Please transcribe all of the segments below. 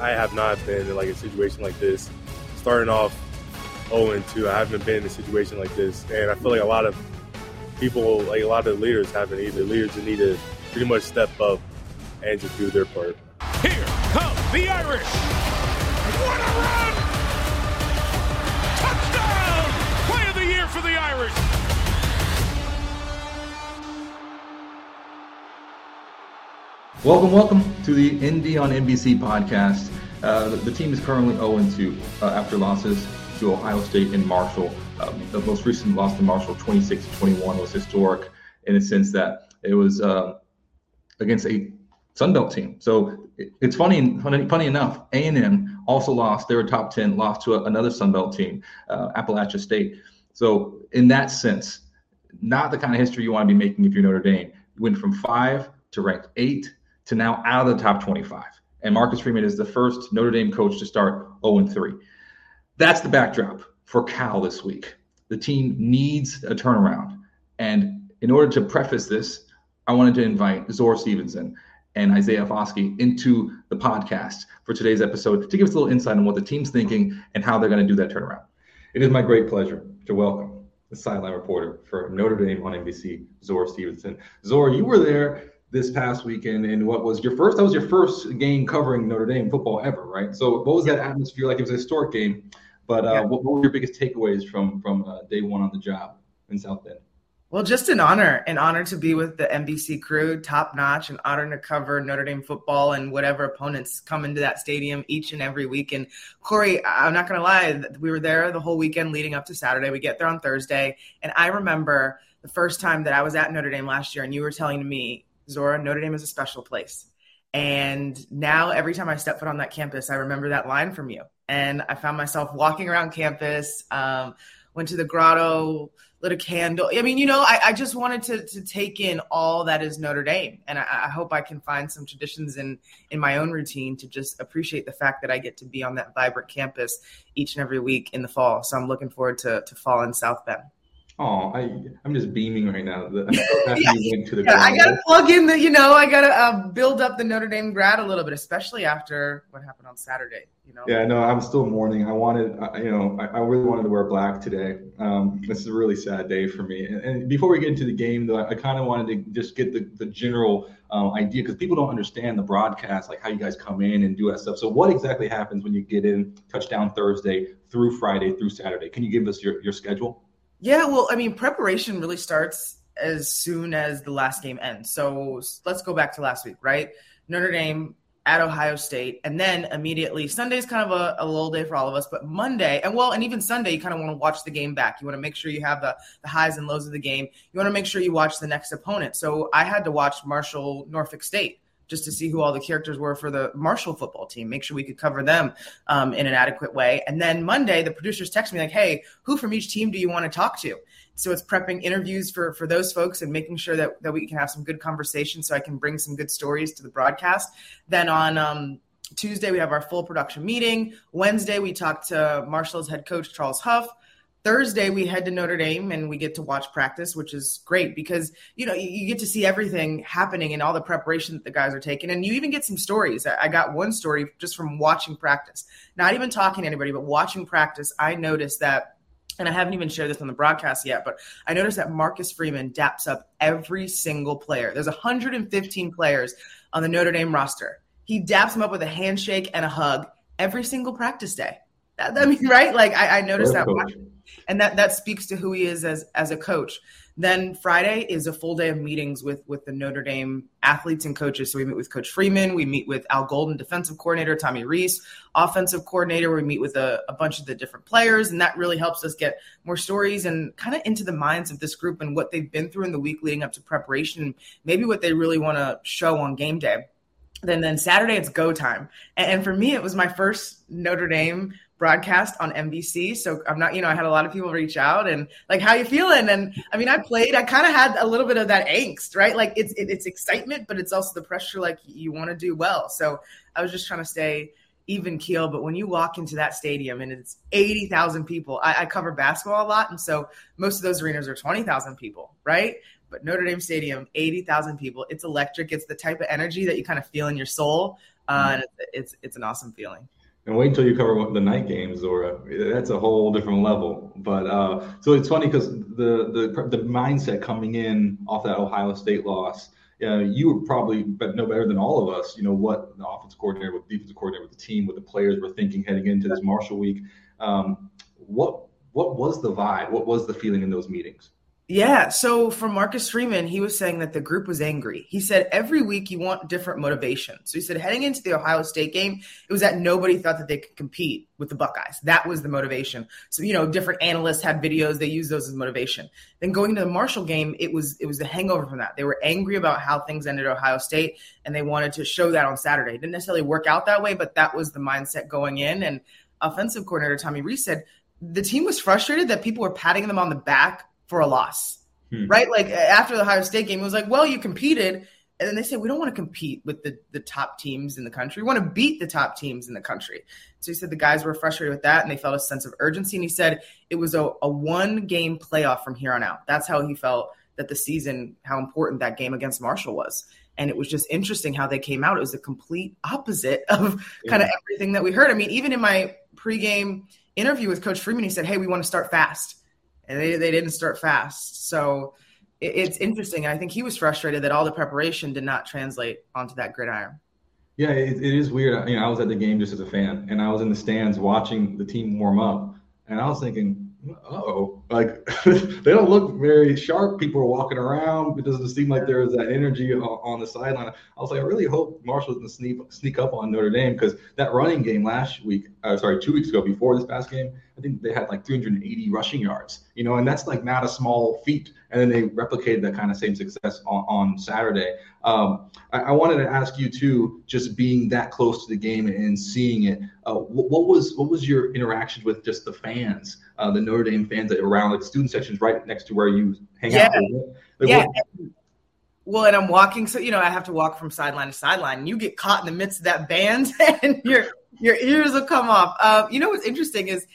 I have not been in like a situation like this. Starting off 0 2, I haven't been in a situation like this, and I feel like a lot of people, like a lot of leaders, haven't either. Leaders need to pretty much step up and just do their part. Here come the Irish. What a run! Touchdown! Play of the year for the Irish. Welcome, welcome to the Indy on NBC podcast. Uh, the, the, team is currently 0 2 uh, after losses to Ohio State and Marshall. Um, the most recent loss to Marshall, 26 21, was historic in the sense that it was uh, against a Sun Belt team. So it, it's funny, funny, funny enough. A&M also lost. They were top 10, lost to a, another Sun Belt team, uh, Appalachia State. So in that sense, not the kind of history you want to be making if you're Notre Dame. You went from five to ranked eight to now out of the top 25. And Marcus Freeman is the first Notre Dame coach to start 0 3. That's the backdrop for Cal this week. The team needs a turnaround. And in order to preface this, I wanted to invite Zora Stephenson and Isaiah Foskey into the podcast for today's episode to give us a little insight on what the team's thinking and how they're going to do that turnaround. It is my great pleasure to welcome the sideline reporter for Notre Dame on NBC, Zora Stephenson. Zora, you were there this past weekend and what was your first that was your first game covering Notre Dame football ever, right? So what was that atmosphere like? It was a historic game, but uh, yeah. what, what, were your biggest takeaways from from uh, day one on the job in South Bend? Well, just an honor, an honor to be with the NBC crew, top notch, an honor to cover Notre Dame football and whatever opponents come into that stadium each and every week. And Corey, I'm not going to lie, we were there the whole weekend leading up to Saturday. We get there on Thursday, and I remember the first time that I was at Notre Dame last year, and you were telling me Zora, Notre Dame is a special place. And now every time I step foot on that campus, I remember that line from you. And I found myself walking around campus, um, went to the grotto, lit a candle. I mean, you know, I, I just wanted to, to take in all that is Notre Dame. And I, I, hope I can find some traditions in, in my own routine to just appreciate the fact that I get to be on that vibrant campus each and every week in the fall. So I'm looking forward to, to fall in South Bend. Oh, I I'm just beaming right now. Yeah. to the yeah, I gotta plug in the, you know, I gotta uh, build up the Notre Dame grad a little bit, especially after what happened on Saturday. You know. Yeah, no, I'm still mourning. I wanted, you know, I, I really wanted to wear black today. Um, this is a really sad day for me. And, and before we get into the game, though, I, I kind of wanted to just get the the general um, idea because people don't understand the broadcast, like how you guys come in and do that stuff. So, what exactly happens when you get in touchdown Thursday through Friday through Saturday? Can you give us your your schedule? Yeah, well, I mean, preparation really starts as soon as the last game ends. So let's go back to last week, right? Notre Dame at Ohio State, and then immediately Sunday's kind of a, a lull day for all of us, but Monday, and well, and even Sunday, you kind of want to watch the game back. You want to make sure you have the, the highs and lows of the game. You want to make sure you watch the next opponent. So I had to watch Marshall Norfolk State just to see who all the characters were for the Marshall football team, make sure we could cover them um, in an adequate way. And then Monday, the producers text me like, "Hey, who from each team do you want to talk to?" So it's prepping interviews for for those folks and making sure that that we can have some good conversation, so I can bring some good stories to the broadcast. Then on um, Tuesday, we have our full production meeting. Wednesday, we talk to Marshall's head coach Charles Huff. Thursday we head to Notre Dame and we get to watch practice, which is great because you know you, get to see everything happening and all the preparation that the guys are taking, and you even get some stories. I got one story just from watching practice, not even talking to anybody, but watching practice. I noticed that and I haven't even shared this on the broadcast yet, but I noticed that Marcus Freeman daps up every single player. There's 115 players on the Notre Dame roster. He daps them up with a handshake and a hug every single practice day. That, I mean, right? Like I, I noticed that, and that that speaks to who he is as as a coach. Then Friday is a full day of meetings with with the Notre Dame athletes and coaches. So we meet with Coach Freeman, we meet with Al Golden, defensive coordinator, Tommy Rees, offensive coordinator. We meet with a, a bunch of the different players, and that really helps us get more stories and kind of into the minds of this group and what they've been through in the week leading up to preparation, maybe what they really want to show on game day. Then then Saturday it's go time, and, and for me it was my first Notre Dame broadcast on NBC. So I'm not, you know, I had a lot of people reach out and like, how you feeling? And I mean, I played, I kind of had a little bit of that angst, right? Like it's, it, it's excitement, but it's also the pressure. Like you want to do well. So I was just trying to stay even keel. But when you walk into that stadium and it's 80,000 people, I, I cover basketball a lot. And so most of those arenas are 20,000 people, right? But Notre Dame Stadium, 80,000 people. It's electric. It's the type of energy that you kind of feel in your soul. Uh, and it's, it's, it's an awesome feeling and wait until you cover the night games or that's a whole different level. But uh, so it's funny because the, the the mindset coming in off that ohio state loss uh, you would probably know better than all of us you know what the offensive coordinator with defensive coordinator with the team what the players were thinking heading into this marshall week. Um, what what was the vibe? What was the feeling in those meetings yeah. So for Marcus Freeman, he was saying that the group was angry. He said every week you want different motivation. So he said heading into the Ohio State game, it was that nobody thought that they could compete with the Buckeyes. That was the motivation. So, you know, different analysts had videos, they use those as motivation. Then going to the Marshall game, it was it was the hangover from that. They were angry about how things ended at Ohio State and they wanted to show that on Saturday. It didn't necessarily work out that way, but that was the mindset going in. And offensive coordinator Tommy Rees said the team was frustrated that people were patting them on the back for a loss, hmm. right? Like after the Ohio State game, it was like, well, you competed. And then they said, we don't want to compete with the, the top teams in the country. We want to beat the top teams in the country. So he said the guys were frustrated with that and they felt a sense of urgency. And he said it was a, a one game playoff from here on out. That's how he felt that the season, how important that game against Marshall was. And it was just interesting how they came out. It was a complete opposite of yeah. kind of everything that we heard. I mean, even in my pregame interview with Coach Freeman, he said, Hey, we want to start fast and they, they didn't start fast. So it, it's interesting. I think he was frustrated that all the preparation did not translate onto that gridiron. Yeah, it, it is weird. You know, I was at the game just as a fan, and I was in the stands watching the team warm up, and I was thinking, oh, like they don't look very sharp. People are walking around. It doesn't seem like there's that energy on the sideline. I was like, I really hope Marshall doesn't sneak sneak up on Notre Dame because that running game last week, uh, sorry, two weeks ago before this past game, I think they had like 380 rushing yards. You know, and that's like not a small feat. And then they replicated that kind of same success on, on Saturday. Um, I, I, wanted to ask you too, just being that close to the game and seeing it. Uh, what, what, was what was your interaction with just the fans, uh, the Notre Dame fans around like student sections right next to where you hang yeah. out? Like, yeah. What, well, and I'm walking, so you know I have to walk from sideline to sideline. And you get caught in the midst of that band, and your your ears will come off. Um, you know what's interesting is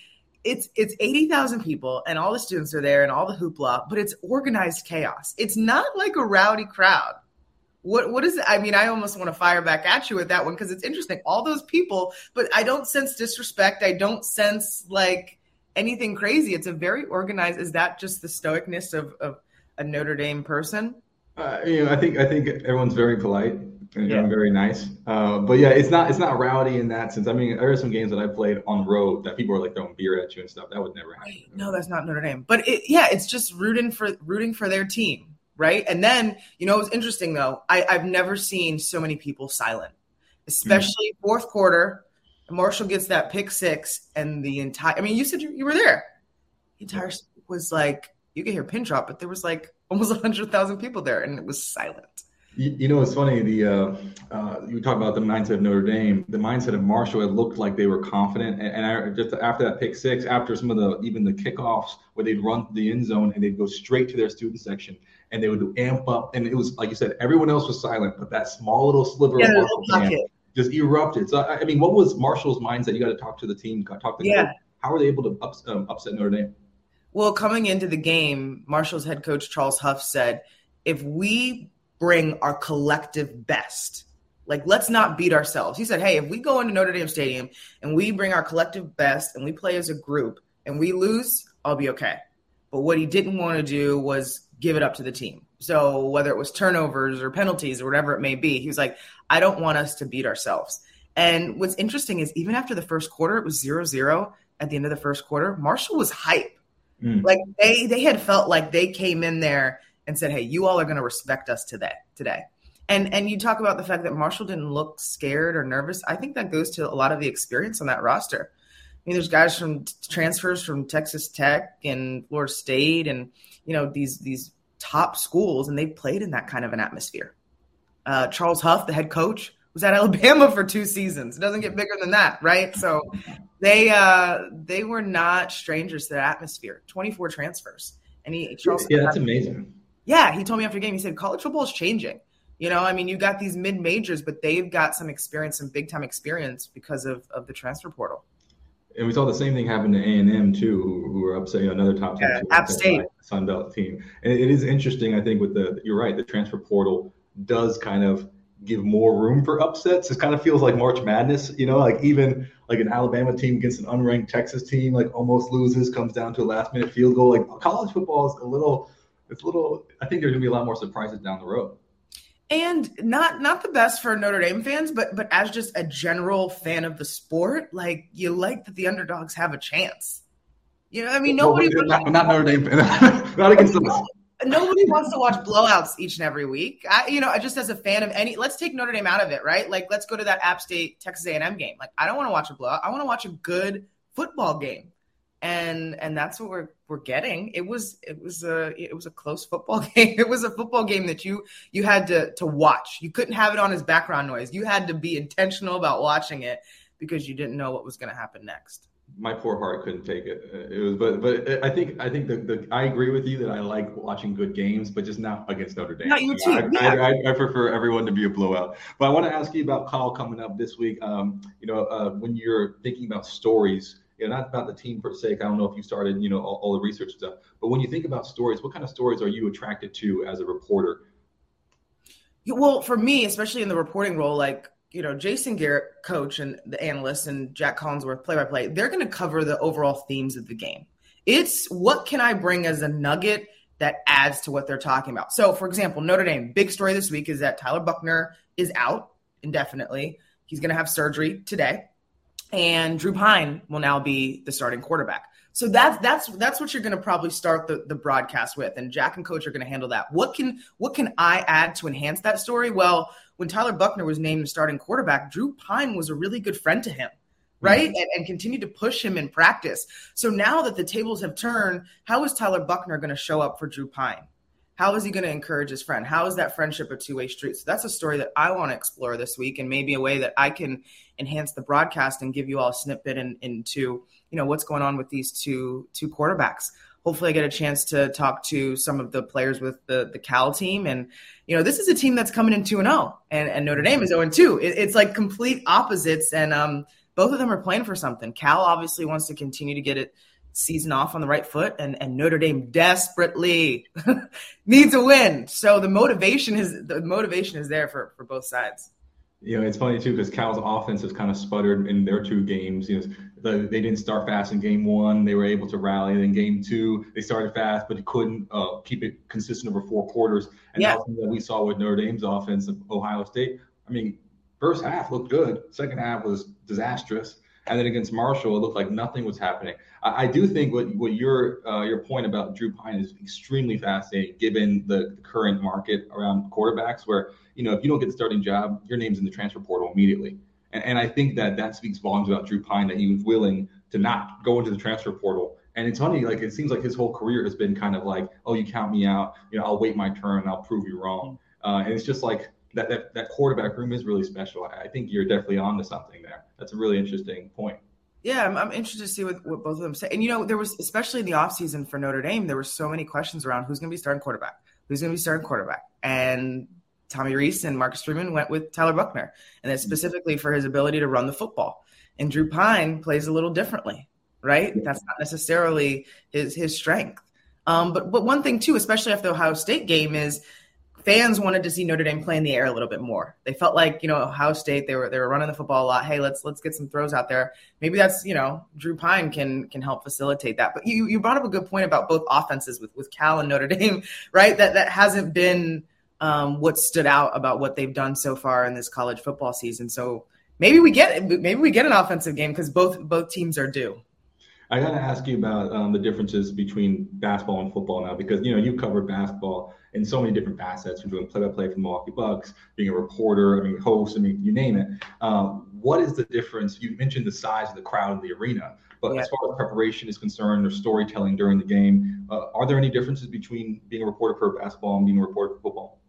it's it's 80,000 people and all the students are there and all the hoopla, but it's organized chaos. It's not like a rowdy crowd. What what is it? I mean, I almost want to fire back at you with that one because it's interesting. All those people, but I don't sense disrespect. I don't sense like anything crazy. It's a very organized. Is that just the stoicness of, of a Notre Dame person? Uh, you know, I think I think everyone's very polite and yeah. very nice. Uh, but yeah, it's not it's not rowdy in that sense. I mean, there are some games that I played on the road that people are like throwing beer at you and stuff. That would never happen. No, that's not Notre Dame. But it, yeah, it's just rooting for rooting for their team, right? And then you know, it's interesting though. I, I've never seen so many people silent, especially mm-hmm. fourth quarter. Marshall gets that pick six, and the entire. I mean, you said you, you were there. The entire was like you can hear pin drop, but there was like almost hundred thousand people there, and it was silent. You, you know, it's funny. The uh, uh, you talk about the mindset of Notre Dame. The mindset of Marshall. It looked like they were confident, and, and I, just after that pick six, after some of the even the kickoffs where they'd run the end zone and they'd go straight to their student section and they would amp up. And it was like you said, everyone else was silent, but that small little sliver yeah, of Marshall just erupted. So I mean, what was Marshall's mindset? You got to talk to the team, talk to yeah. How were they able to ups, um, upset Notre Dame? Well, coming into the game, Marshall's head coach Charles Huff said, "If we bring our collective best, like let's not beat ourselves." He said, "Hey, if we go into Notre Dame Stadium and we bring our collective best and we play as a group and we lose, I'll be okay." But what he didn't want to do was give it up to the team. So whether it was turnovers or penalties or whatever it may be, he was like, I don't want us to beat ourselves. And what's interesting is even after the first quarter, it was zero zero at the end of the first quarter. Marshall was hype. Mm. Like they they had felt like they came in there and said, Hey, you all are gonna respect us today today. And and you talk about the fact that Marshall didn't look scared or nervous. I think that goes to a lot of the experience on that roster. I mean, there's guys from transfers from Texas Tech and Florida State and you know these these top schools, and they played in that kind of an atmosphere. Uh, Charles Huff, the head coach, was at Alabama for two seasons. It doesn't get bigger than that, right? So they uh, they were not strangers to the atmosphere. Twenty four transfers, and he Charles. Yeah, that's amazing. Yeah, he told me after the game. He said college football is changing. You know, I mean, you got these mid majors, but they've got some experience, some big time experience because of of the transfer portal. And we saw the same thing happen to A and M too, who, who were upsetting another top yeah, App State Sun Belt team. And it is interesting, I think, with the you're right, the transfer portal does kind of give more room for upsets. It kind of feels like March Madness, you know, like even like an Alabama team against an unranked Texas team, like almost loses, comes down to a last minute field goal. Like college football is a little, it's a little. I think there's gonna be a lot more surprises down the road. And not not the best for Notre Dame fans, but but as just a general fan of the sport, like you like that the underdogs have a chance. You know, I mean, nobody. Well, not, not Notre Dame, not against them nobody wants to watch blowouts each and every week. I, you know, just as a fan of any, let's take Notre Dame out of it, right? Like, let's go to that App State Texas A&M game. Like, I don't want to watch a blowout. I want to watch a good football game, and and that's what we're we're getting. It was it was a it was a close football game. It was a football game that you you had to to watch. You couldn't have it on as background noise. You had to be intentional about watching it because you didn't know what was going to happen next my poor heart couldn't take it. It was, but but I think I think the, the I agree with you that I like watching good games, but just not against Notre Dame. Not you too. I, yeah. I, I, I, prefer everyone to be a blowout. But I want to ask you about Cal coming up this week. Um, you know, uh, when you're thinking about stories, you know, not about the team per se. I don't know if you started, you know, all, all the research stuff, but when you think about stories, what kind of stories are you attracted to as a reporter? Well, for me, especially in the reporting role, like you know, Jason Garrett, coach and the analyst, and Jac Collinsworth, play by play, they're going to cover the overall themes of the game. It's what can I bring as a nugget that adds to what they're talking about. So, for example, Notre Dame, big story this week is that Tyler Buchner is out indefinitely. He's going to have surgery today. And Drew Pyne will now be the starting quarterback. So that's that's that's what you're going to probably start the, the broadcast with, and Jac and Coach are going to handle that. What can what can I add to enhance that story? Well, when Tyler Buchner was named the starting quarterback, Drew Pine was a really good friend to him, right? Mm-hmm. And, and continued to push him in practice. So now that the tables have turned, how is Tyler Buchner going to show up for Drew Pyne? How is he going to encourage his friend? How is that friendship a two way street? So that's a story that I want to explore this week, and maybe a way that I can enhance the broadcast and give you all a snippet in, into you know what's going on with these two two quarterbacks hopefully I get a chance to talk to some of the players with the the Cal team. And you know, this is a team that's coming in two and zero, oh, and Notre Dame is zero and two. it's like complete opposites, and um, both of them are playing for something. Cal obviously wants to continue to get it season off on the right foot, and, and Notre Dame desperately needs a win. So the motivation is the motivation is there for for both sides. You know, it's funny too because Cal's offense has kind of sputtered in their two games. You know, the, they didn't start fast in game one. They were able to rally. Then game two, they started fast, but couldn't uh, keep it consistent over four quarters. And yeah. that's what we saw with Notre Dame's offense of Ohio State. I mean, first half looked good. Second half was disastrous. And then against Marshall, it looked like nothing was happening. I, I do think what what your uh, your point about Drew Pyne is extremely fascinating, given the, current market around quarterbacks, where you know if you don't get the starting job, your name's in the transfer portal immediately. And, and I think that that speaks volumes about Drew Pyne that he was willing to not go into the transfer portal. And it's funny, like it seems like his whole career has been kind of like, oh, you count me out, you know, I'll wait my turn, I'll prove you wrong. Uh, and it's just like that, that that quarterback room is really special. I, I think you're definitely on to something there. That's a really interesting point. Yeah, I'm, I'm, interested to see what, what both of them say. And you know, there was especially in the offseason for Notre Dame, there were so many questions around who's going to be starting quarterback, who's going to be starting quarterback, and Tommy Rees and Marcus Freeman went with Tyler Buchner, and that's specifically for his ability to run the football. And Drew Pyne plays a little differently, right? That's not necessarily his his strength. Um, but but one thing too, especially after the Ohio State game, is fans wanted to see Notre Dame play in the air a little bit more. They felt like you know Ohio State they were they were running the football a lot. Hey, let's let's get some throws out there. Maybe that's you know Drew Pyne can can help facilitate that. But you you brought up a good point about both offenses with with Cal and Notre Dame, right? That that hasn't been um, what stood out about what they've done so far in this college football season. So maybe we get maybe we get an offensive game because both both teams are due. I got to ask you about um, the differences between basketball and football now, because you know you covered basketball in so many different facets, from doing play-by-play for the Milwaukee Bucks, being a reporter, I mean, host, I mean, you name it. Um, what is the difference? You mentioned the size of the crowd in the arena, but yeah. as far as preparation is concerned or storytelling during the game, uh, are there any differences between being a reporter for basketball and being a reporter for football?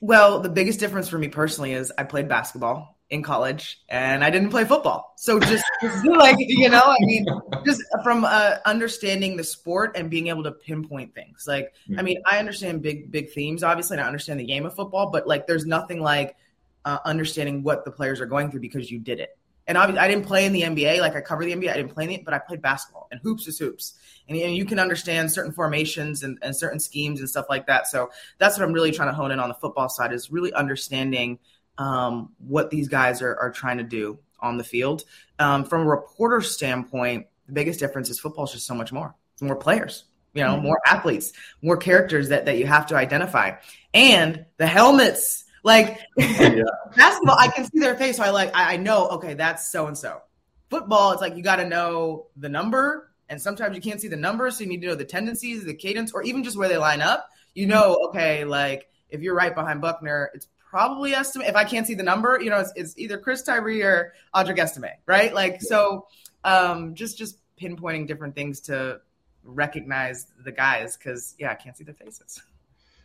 Well, the biggest difference for me personally is I played basketball in college and I didn't play football. So just, just like, you know, I mean, just from uh, understanding the sport and being able to pinpoint things. Like, I mean, I understand big, big themes, obviously, and I understand the game of football, but like, there's nothing like uh, understanding what the players are going through because you did it. And obviously, I didn't play in the NBA. Like, I cover the NBA. I didn't play in it, but I played basketball and hoops is hoops. And, and you can understand certain formations and, and certain schemes and stuff like that. So that's what I'm really trying to hone in on the football side is really understanding – um, what these guys are, are trying to do on the field. Um, from a reporter standpoint, the biggest difference is football is just so much more. It's more players, you know, mm-hmm. more athletes, more characters that, that you have to identify. And the helmets, like yeah. basketball, I can see their face. So I like, I, I know, okay, that's so and so. Football, it's like you got to know the number. And sometimes you can't see the number. So you need to know the tendencies, the cadence, or even just where they line up. You know, okay, like if you're right behind Buchner, it's probably estimate if I can't see the number, you know, it's, it's either Chris Tyree or Audric Estime, right? Like so, um, just just pinpointing different things to recognize the guys because yeah, I can't see their faces.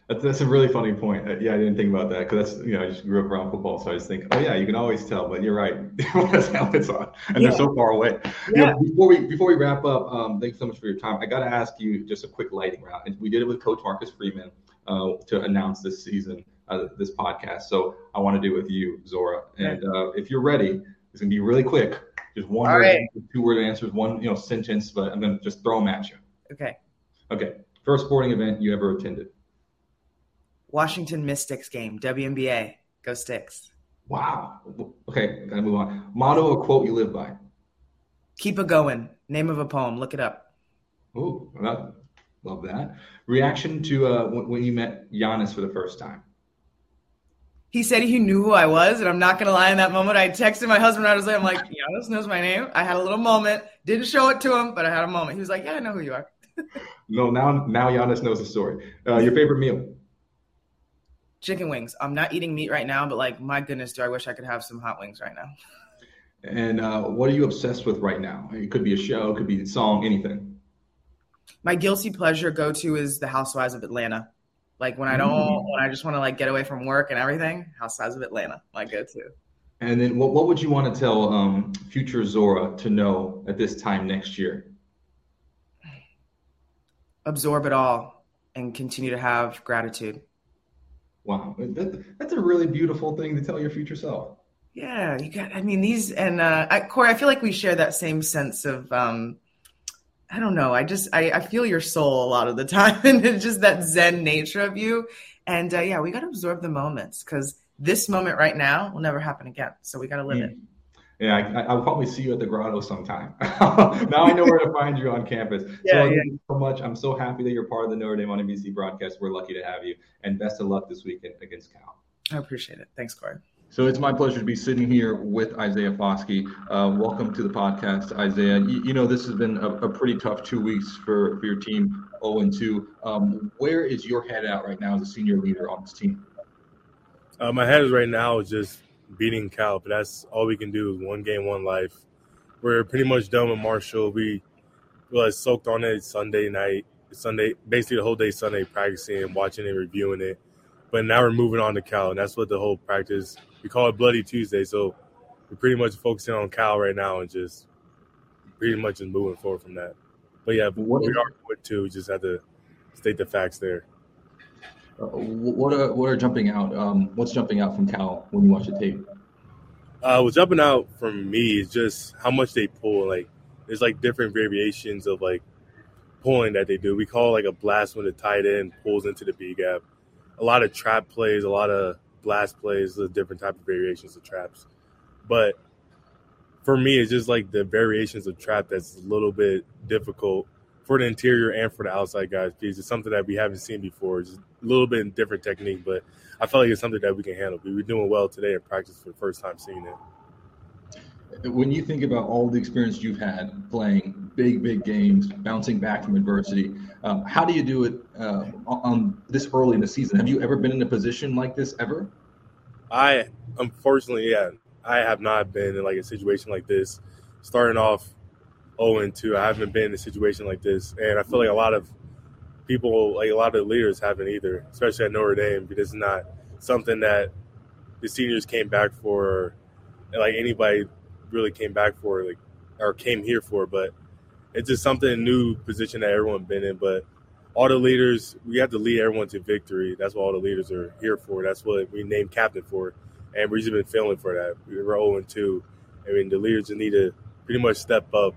That's, that's a really funny point. Uh, yeah, I didn't think about that because that's you know I just grew up around football, so I just think, oh yeah, you can always tell. But you're right, has helmets on, and yeah. they're so far away. Yeah. You know, before we before we wrap up, um, thanks so much for your time. I got to ask you just a quick lighting round. And we did it with Coach Marcus Freeman uh, to announce this season uh, this podcast. So I want to do it with you, Zora. And uh, if you're ready, it's gonna be really quick. Just one word, right. two word answers, one you know sentence, but I'm gonna just throw them at you. Okay. Okay. First sporting event you ever attended? Washington Mystics game, WNBA. Go Sticks. Wow. Okay, gotta move on. Motto or quote you live by? Keep it going. Name of a poem. Look it up. Oh, love that. Reaction to uh, when you met Giannis for the first time? He said he knew who I was, and I'm not gonna lie. In that moment, I texted my husband. I was like, "I'm like, Giannis knows my name." I had a little moment. Didn't show it to him, but I had a moment. He was like, "Yeah, I know who you are." no, now now Giannis knows the story. Uh, your favorite meal? Chicken wings. I'm not eating meat right now, but like, my goodness, do I wish I could have some hot wings right now. And uh, what are you obsessed with right now? It could be a show, it could be a song, anything. My guilty pleasure go to is The Housewives of Atlanta. Like when I don't, when I just want to like get away from work and everything, Housewives of Atlanta, my go-to. And then, what what would you want to tell um, future Zora to know at this time next year? Absorb it all and continue to have gratitude. Wow, that, that's a really beautiful thing to tell your future self. Yeah, you got. I mean, these and uh, I, Corey, I feel like we share that same sense of um, I don't know. I just I, I feel your soul a lot of the time, and it's just that Zen nature of you. And uh, yeah, we got to absorb the moments because this moment right now will never happen again. So we got to live it. Yeah, I, will probably see you at the grotto sometime. now I know where to find you on campus. Yeah, so, yeah. so much. I'm so happy that you're part of the Notre Dame on NBC broadcast. We're lucky to have you, and best of luck this weekend against Cal. I appreciate it. Thanks, Corey. So it's my pleasure to be sitting here with Isaiah Foskey. Uh, welcome to the podcast, Isaiah. You, you know, this has been a, a, pretty tough two weeks for, for your team, 0 and 2. Um, where is your head at right now as a senior leader on this team? Uh, my head is right now just beating Cal, but that's all we can do is one game, one life. We're pretty much done with Marshall. We was soaked on it Sunday night, Sunday, basically the whole day Sunday practicing, and watching and reviewing it. But now we're moving on to Cal, and that's what the whole practice – we call it Bloody Tuesday. So we're pretty much focusing on Cal right now and just pretty much just moving forward from that. But yeah, but what we are with two. We just have to state the facts there. Uh, what are what are jumping out? Um, what's jumping out from Cal when you watch the tape? Uh, what's jumping out from me is just how much they pull. Like there's like different variations of like pulling that they do. We call like a blast when the tight end pulls into the B gap a lot of trap plays, a lot of blast plays, the different type of variations of traps. But for me, it's just like the variations of trap that's a little bit difficult for the interior and for the outside guys because it's something that we haven't seen before. It's a little bit different technique, but I feel like it's something that we can handle. We were doing well today in practice for the first time seeing it when you think about all the experience you've had playing big, big games, bouncing back from adversity, um, how do you do it uh, on this early in the season? Have you ever been in a position like this ever? I unfortunately, yeah, I have not been in like a situation like this. Starting off 0 and 2, I haven't been in a situation like this, and I feel like a lot of people, like a lot of leaders, haven't either, especially at Notre Dame, because it's not something that the seniors came back for, like anybody really came back for, like or came here for. But it's just something new position that everyone been in. But all the leaders, we have to lead everyone to victory. That's what all the leaders are here for. That's what we named captain for, and we've just been feeling for that. We were 0 2. I mean, the leaders just need to pretty much step up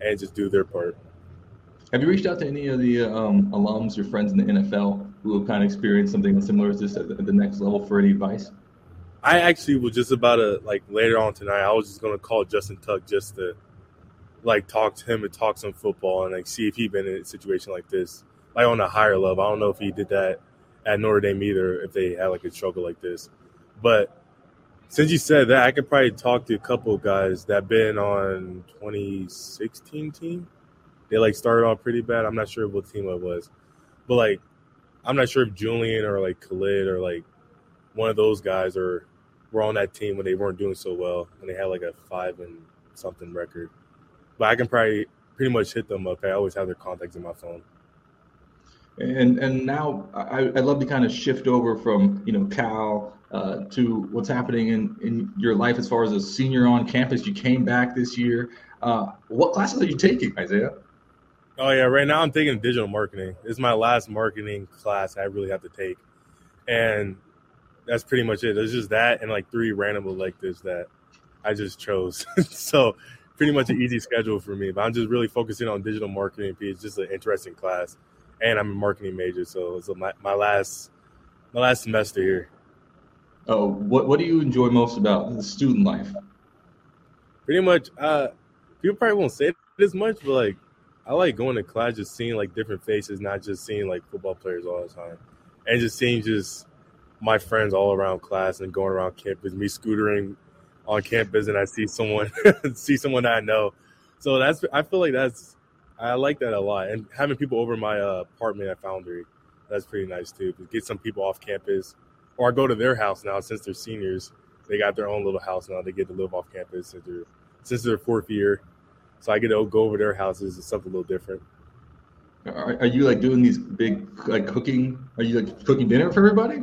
and just do their part. Have you reached out to any of the um, alums, your friends in the NFL, who have kind of experienced something similar to this at the next level for any advice? I actually was just about to like later on tonight. I was just gonna call Justin Tuck just to like talk to him and talk some football and like see if he'd been in a situation like this, like on a higher level. I don't know if he did that at Notre Dame either, if they had like a struggle like this. But since you said that, I could probably talk to a couple guys that been on 2016 team. They like started off pretty bad. I'm not sure what team it was, but like I'm not sure if Julian or like Khalid or like one of those guys or were on that team when they weren't doing so well and they had like a five and something record. But I can probably pretty much hit them up. I always have their contacts in my phone. And and now I, would love to kind of shift over from you know Cal uh, to what's happening in, in your life as far as a senior on campus. You came back this year. Uh, what classes are you taking, Isaiah? Oh yeah, right now I'm taking digital marketing. It's my last marketing class I really have to take, and that's pretty much it. There's just that and like three random electives that I just chose. so pretty much an easy schedule for me. But I'm just really focusing on digital marketing. It's just an interesting class, and I'm a marketing major, so it's my, my last my last semester here. Oh, what what do you enjoy most about the student life? Pretty much, uh, people probably won't say it as much, but like I like going to class, just seeing like different faces, not just seeing like football players all the time, and just seeing just my friends all around class and going around campus, me scootering on campus, and I see someone see someone that I know. So that's I feel like that's I like that a lot, and having people over my uh, apartment at Foundry, that's pretty nice too. To get some people off campus, or I go to their house now since they're seniors. They got their own little house now. They get to live off campus since they're since they're fourth year. So I get to go over their houses. It's something a little different. Are, are you like doing these big like cooking? Are you like cooking dinner for everybody?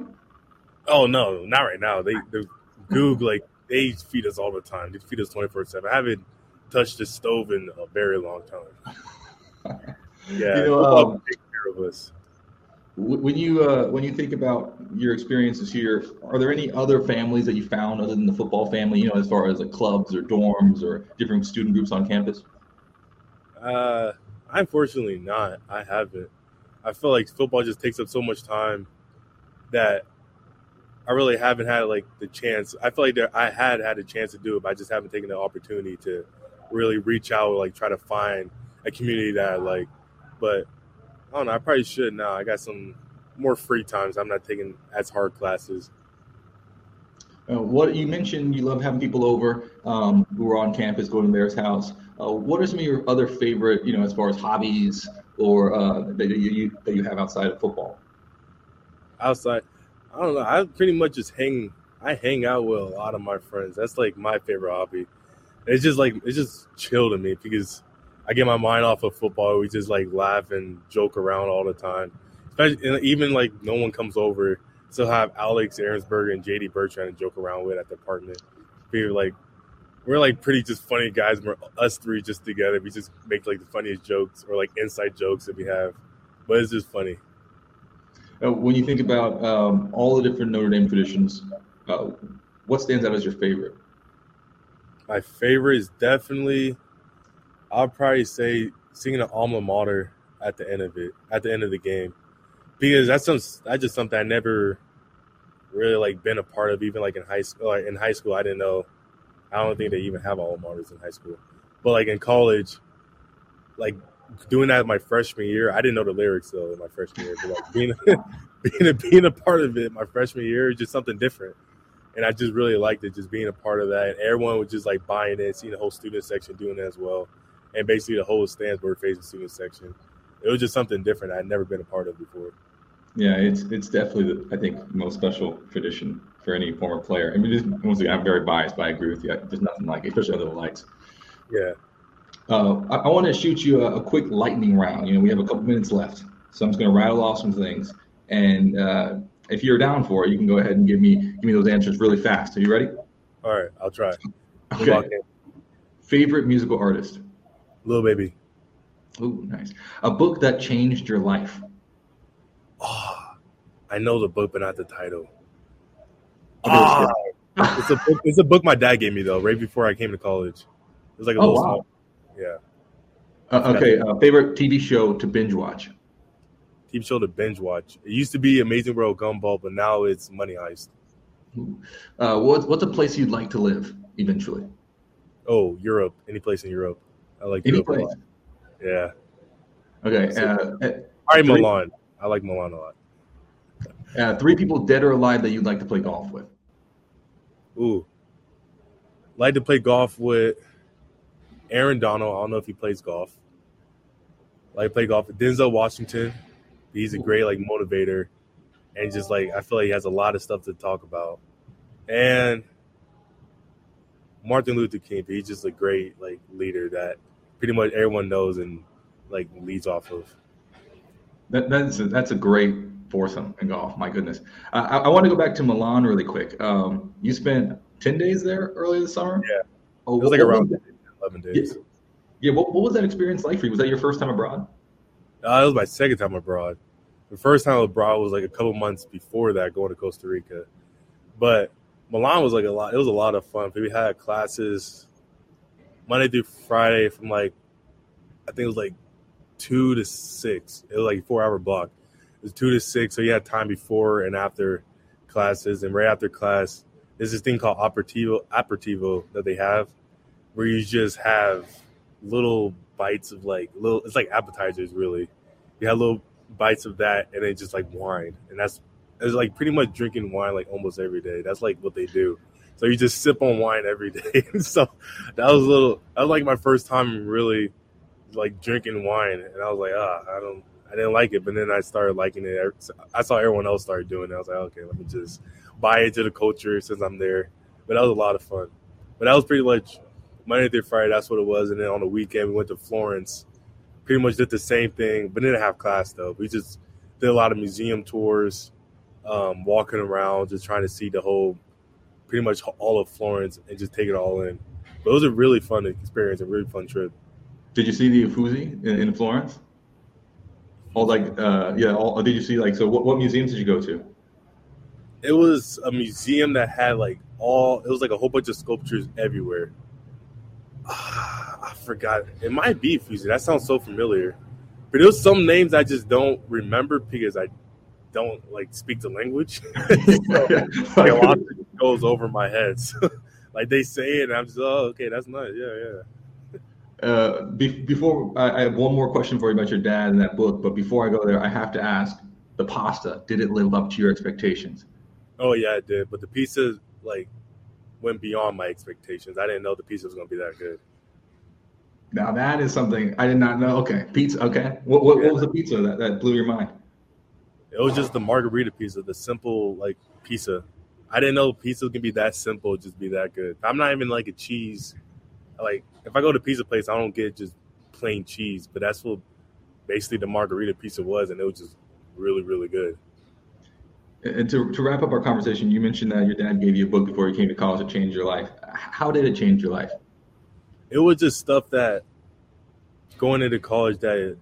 Oh no, not right now. They the Goog like they feed us all the time. They feed us twenty four seven. I haven't touched the stove in a very long time. Yeah, you know, um, take care of us. When you uh, when you think about your experiences here, are there any other families that you found other than the football family? You know, as far as like clubs or dorms or different student groups on campus. Uh, unfortunately not. I haven't. I feel like football just takes up so much time that I really haven't had like the chance. I feel like there, I had had a chance to do it, but I just haven't taken the opportunity to really reach out, like try to find a community that I like. But I don't know. I probably should now. I got some more free times. I'm not taking as hard classes. Uh, what you mentioned, you love having people over um, who are on campus, going to their house. Uh, what are some of your other favorite, you know, as far as hobbies or uh, that you that you have outside of football? Outside, I don't know. I pretty much just hang. I hang out with a lot of my friends. That's like my favorite hobby. It's just like it's just chill to me because I get my mind off of football. We just like laugh and joke around all the time. Especially even like no one comes over. Still have Alex Ehrensberger and JD Bertrand to joke around with at the apartment. We're like we're like pretty just funny guys. We're us three just together. We just make like the funniest jokes or like inside jokes that we have. But it's just funny. Uh, when you think about um, all the different Notre Dame traditions, uh, what stands out as your favorite? My favorite is definitely, I'll probably say singing an alma mater at the end of it, at the end of the game, because that's some that's just something I never really like been a part of. Even like in high school, like in high school, I didn't know. I don't think they even have alma maters in high school, but like in college, like doing that my freshman year, I didn't know the lyrics though in my freshman year. But like being being a, being a part of it my freshman year is just something different, and I just really liked it, just being a part of that. And everyone was just like buying it, seeing the whole student section doing it as well, and basically the whole stands were facing student section. It was just something different I'd never been a part of before. Yeah, it's it's definitely the, I think most special tradition for any former player. I mean, just, once again, I'm very biased, but I agree with you. There's nothing like, it, especially under the lights. Yeah. Uh, I, I want to shoot you a, a, quick lightning round. You know, we have a couple minutes left, so I'm just going to rattle off some things, and uh, if you're down for it, you can go ahead and give me give me those answers really fast. Are you ready? All right, I'll try. Okay. Favorite musical artist? Lil Baby. Oh, nice. A book that changed your life? Oh, I know the book, but not the title. Oh, it's a book. It's a book my dad gave me though, right before I came to college. It was like a oh, little wow. small. Yeah. Uh, okay. Uh, favorite TV show to binge watch? TV show to binge watch. It used to be Amazing World Gumball, but now it's Money Heist. Uh, what, what's a place you'd like to live eventually? Oh, Europe. Any place in Europe. I like Any Europe place. Yeah. Okay. So- Uh, All right, Three- Milan. I like Milan a lot. uh, three people dead or alive that you'd like to play golf with? Ooh. Like to play golf with Aaron Donald. I don't know if he plays golf. Like play golf. Denzel Washington. He's a great like motivator, and just like I feel like he has a lot of stuff to talk about. And Martin Luther King. He's just a great like leader that pretty much everyone knows and like leads off of. That, that's a, that's a great foursome in golf. My goodness, I, I, want to go back to Milan really quick. Um, you spent ten days there early this summer. Yeah, oh, it was like around. Was days. Yeah. yeah what, what was that experience like for you? Was that your first time abroad? Uh, it was my second time abroad. The first time abroad was like a couple months before that, going to Costa Rica. But Milan was like a lot. It was a lot of fun. We had classes Monday through Friday from like I think it was like two to six. It was like four hour block. It was two to six, so you had time before and after classes. And right after class, there's this thing called aperitivo, aperitivo that they have, where you just have little bites of like little. It's like appetizers, really. You have little bites of that, and then just like wine, and that's it's like pretty much drinking wine like almost every day. That's like what they do. So you just sip on wine every day. so that was a little. That was like my first time really like drinking wine, and I was like, ah, I don't. I didn't like it, but then I started liking it. I saw everyone else start doing it. I was like, okay, let me just buy into the culture since I'm there. But that was a lot of fun. But that was pretty much Monday through Friday. That's what it was. And then on the weekend, we went to Florence. Pretty much did the same thing, but didn't have class though. We just did a lot of museum tours, um, walking around, just trying to see the whole, pretty much all of Florence and just take it all in. But it was a really fun experience, a really fun trip. Did you see the Uffizi in, in Florence? All like, uh, yeah. All, did you see like? So, what, what museums did you go to? It was a museum that had like all. It was like a whole bunch of sculptures everywhere. I forgot. It might be Fuzi. That sounds so familiar. But there's some names I just don't remember because I don't like speak the language. so, like, a lot of it goes over my head. So, like they say it, and I'm just oh okay, that's nice. Yeah, yeah. Uh, be, before I, I have one more question for you about your dad and that book, but before I go there, I have to ask: the pasta did it live up to your expectations? Oh yeah, it did. But the pizza like went beyond my expectations. I didn't know the pizza was gonna be that good. Now that is something I did not know. Okay, pizza. Okay, what what, what was the pizza that, that blew your mind? It was just the margherita pizza, the simple like pizza. I didn't know pizza can be that simple, just be that good. I'm not even like a cheese. Like if I go to pizza place, I don't get just plain cheese, but that's what basically the margherita pizza was, and it was just really, really good. And to, to wrap up our conversation, you mentioned that your dad gave you a book before you came to college that changed your life. How did it change your life? It was just stuff that going into college that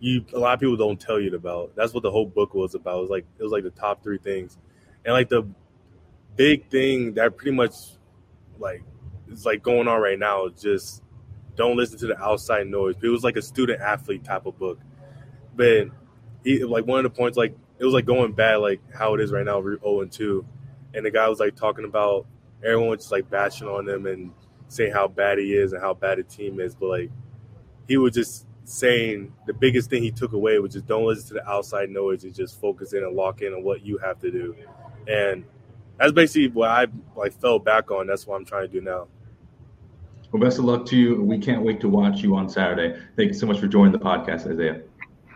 you a lot of people don't tell you about. That's what the whole book was about. It was like it was like the top three things, and like the big thing that pretty much like is like going on right now just don't listen to the outside noise. It was like a student athlete type of book, but he like one of the points like it was like going bad, like how it is right now. We're 0 and 2, and the guy was like talking about everyone was just like bashing on him and saying how bad he is and how bad the team is, but like he was just saying the biggest thing he took away was just don't listen to the outside noise and just focus in and lock in on what you have to do. And that's basically what I like fell back on. That's what I'm trying to do now. Well, best of luck to you. We can't wait to watch you on Saturday. Thank you so much for joining the podcast, Isaiah.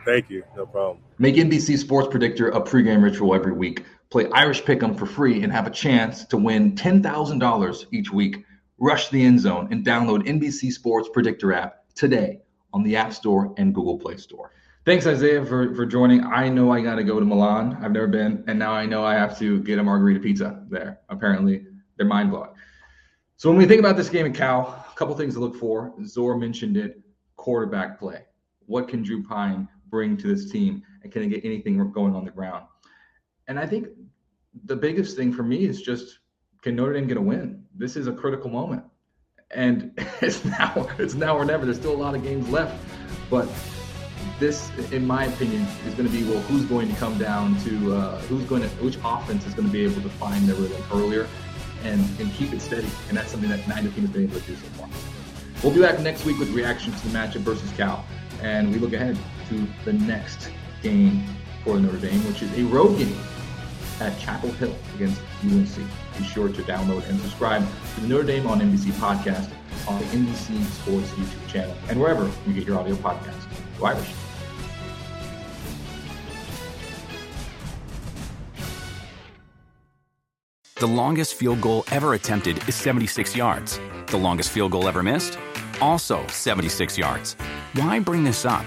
Thank you. No problem. Make NBC Sports Predictor a pregame ritual every week. Play Irish Pick'em for free and have a chance to win $10,000 each week. Rush the end zone and download NBC Sports Predictor app today on the App Store and Google Play Store. Thanks, Isaiah, for, for joining. I know I got to go to Milan. I've never been, and now I know I have to get a margherita pizza there. Apparently, they're mind blowing. So when we think about this game at Cal, a couple things to look for. Zora mentioned it: quarterback play. What can Drew Pyne bring to this team, and can he get anything going on the ground? And I think the biggest thing for me is just can Notre Dame get a win? This is a critical moment and it's now it's now or never. There's still a lot of games left, but this, in my opinion, is going to be well, who's going to come down to uh, who's going to which offense is going to be able to find their rhythm earlier and and keep it steady, and that's something that neither team has been able to do so far. We'll be back next week with reaction to the matchup versus Cal, and we look ahead to the next game for Notre Dame, which is a road game at Chapel Hill against UNC. Be sure to download and subscribe to the Notre Dame on NBC podcast on the NBC Sports YouTube channel and wherever you get your audio podcast. Go Irish. The longest field goal ever attempted is 76 yards. The longest field goal ever missed? Also 76 yards. Why bring this up?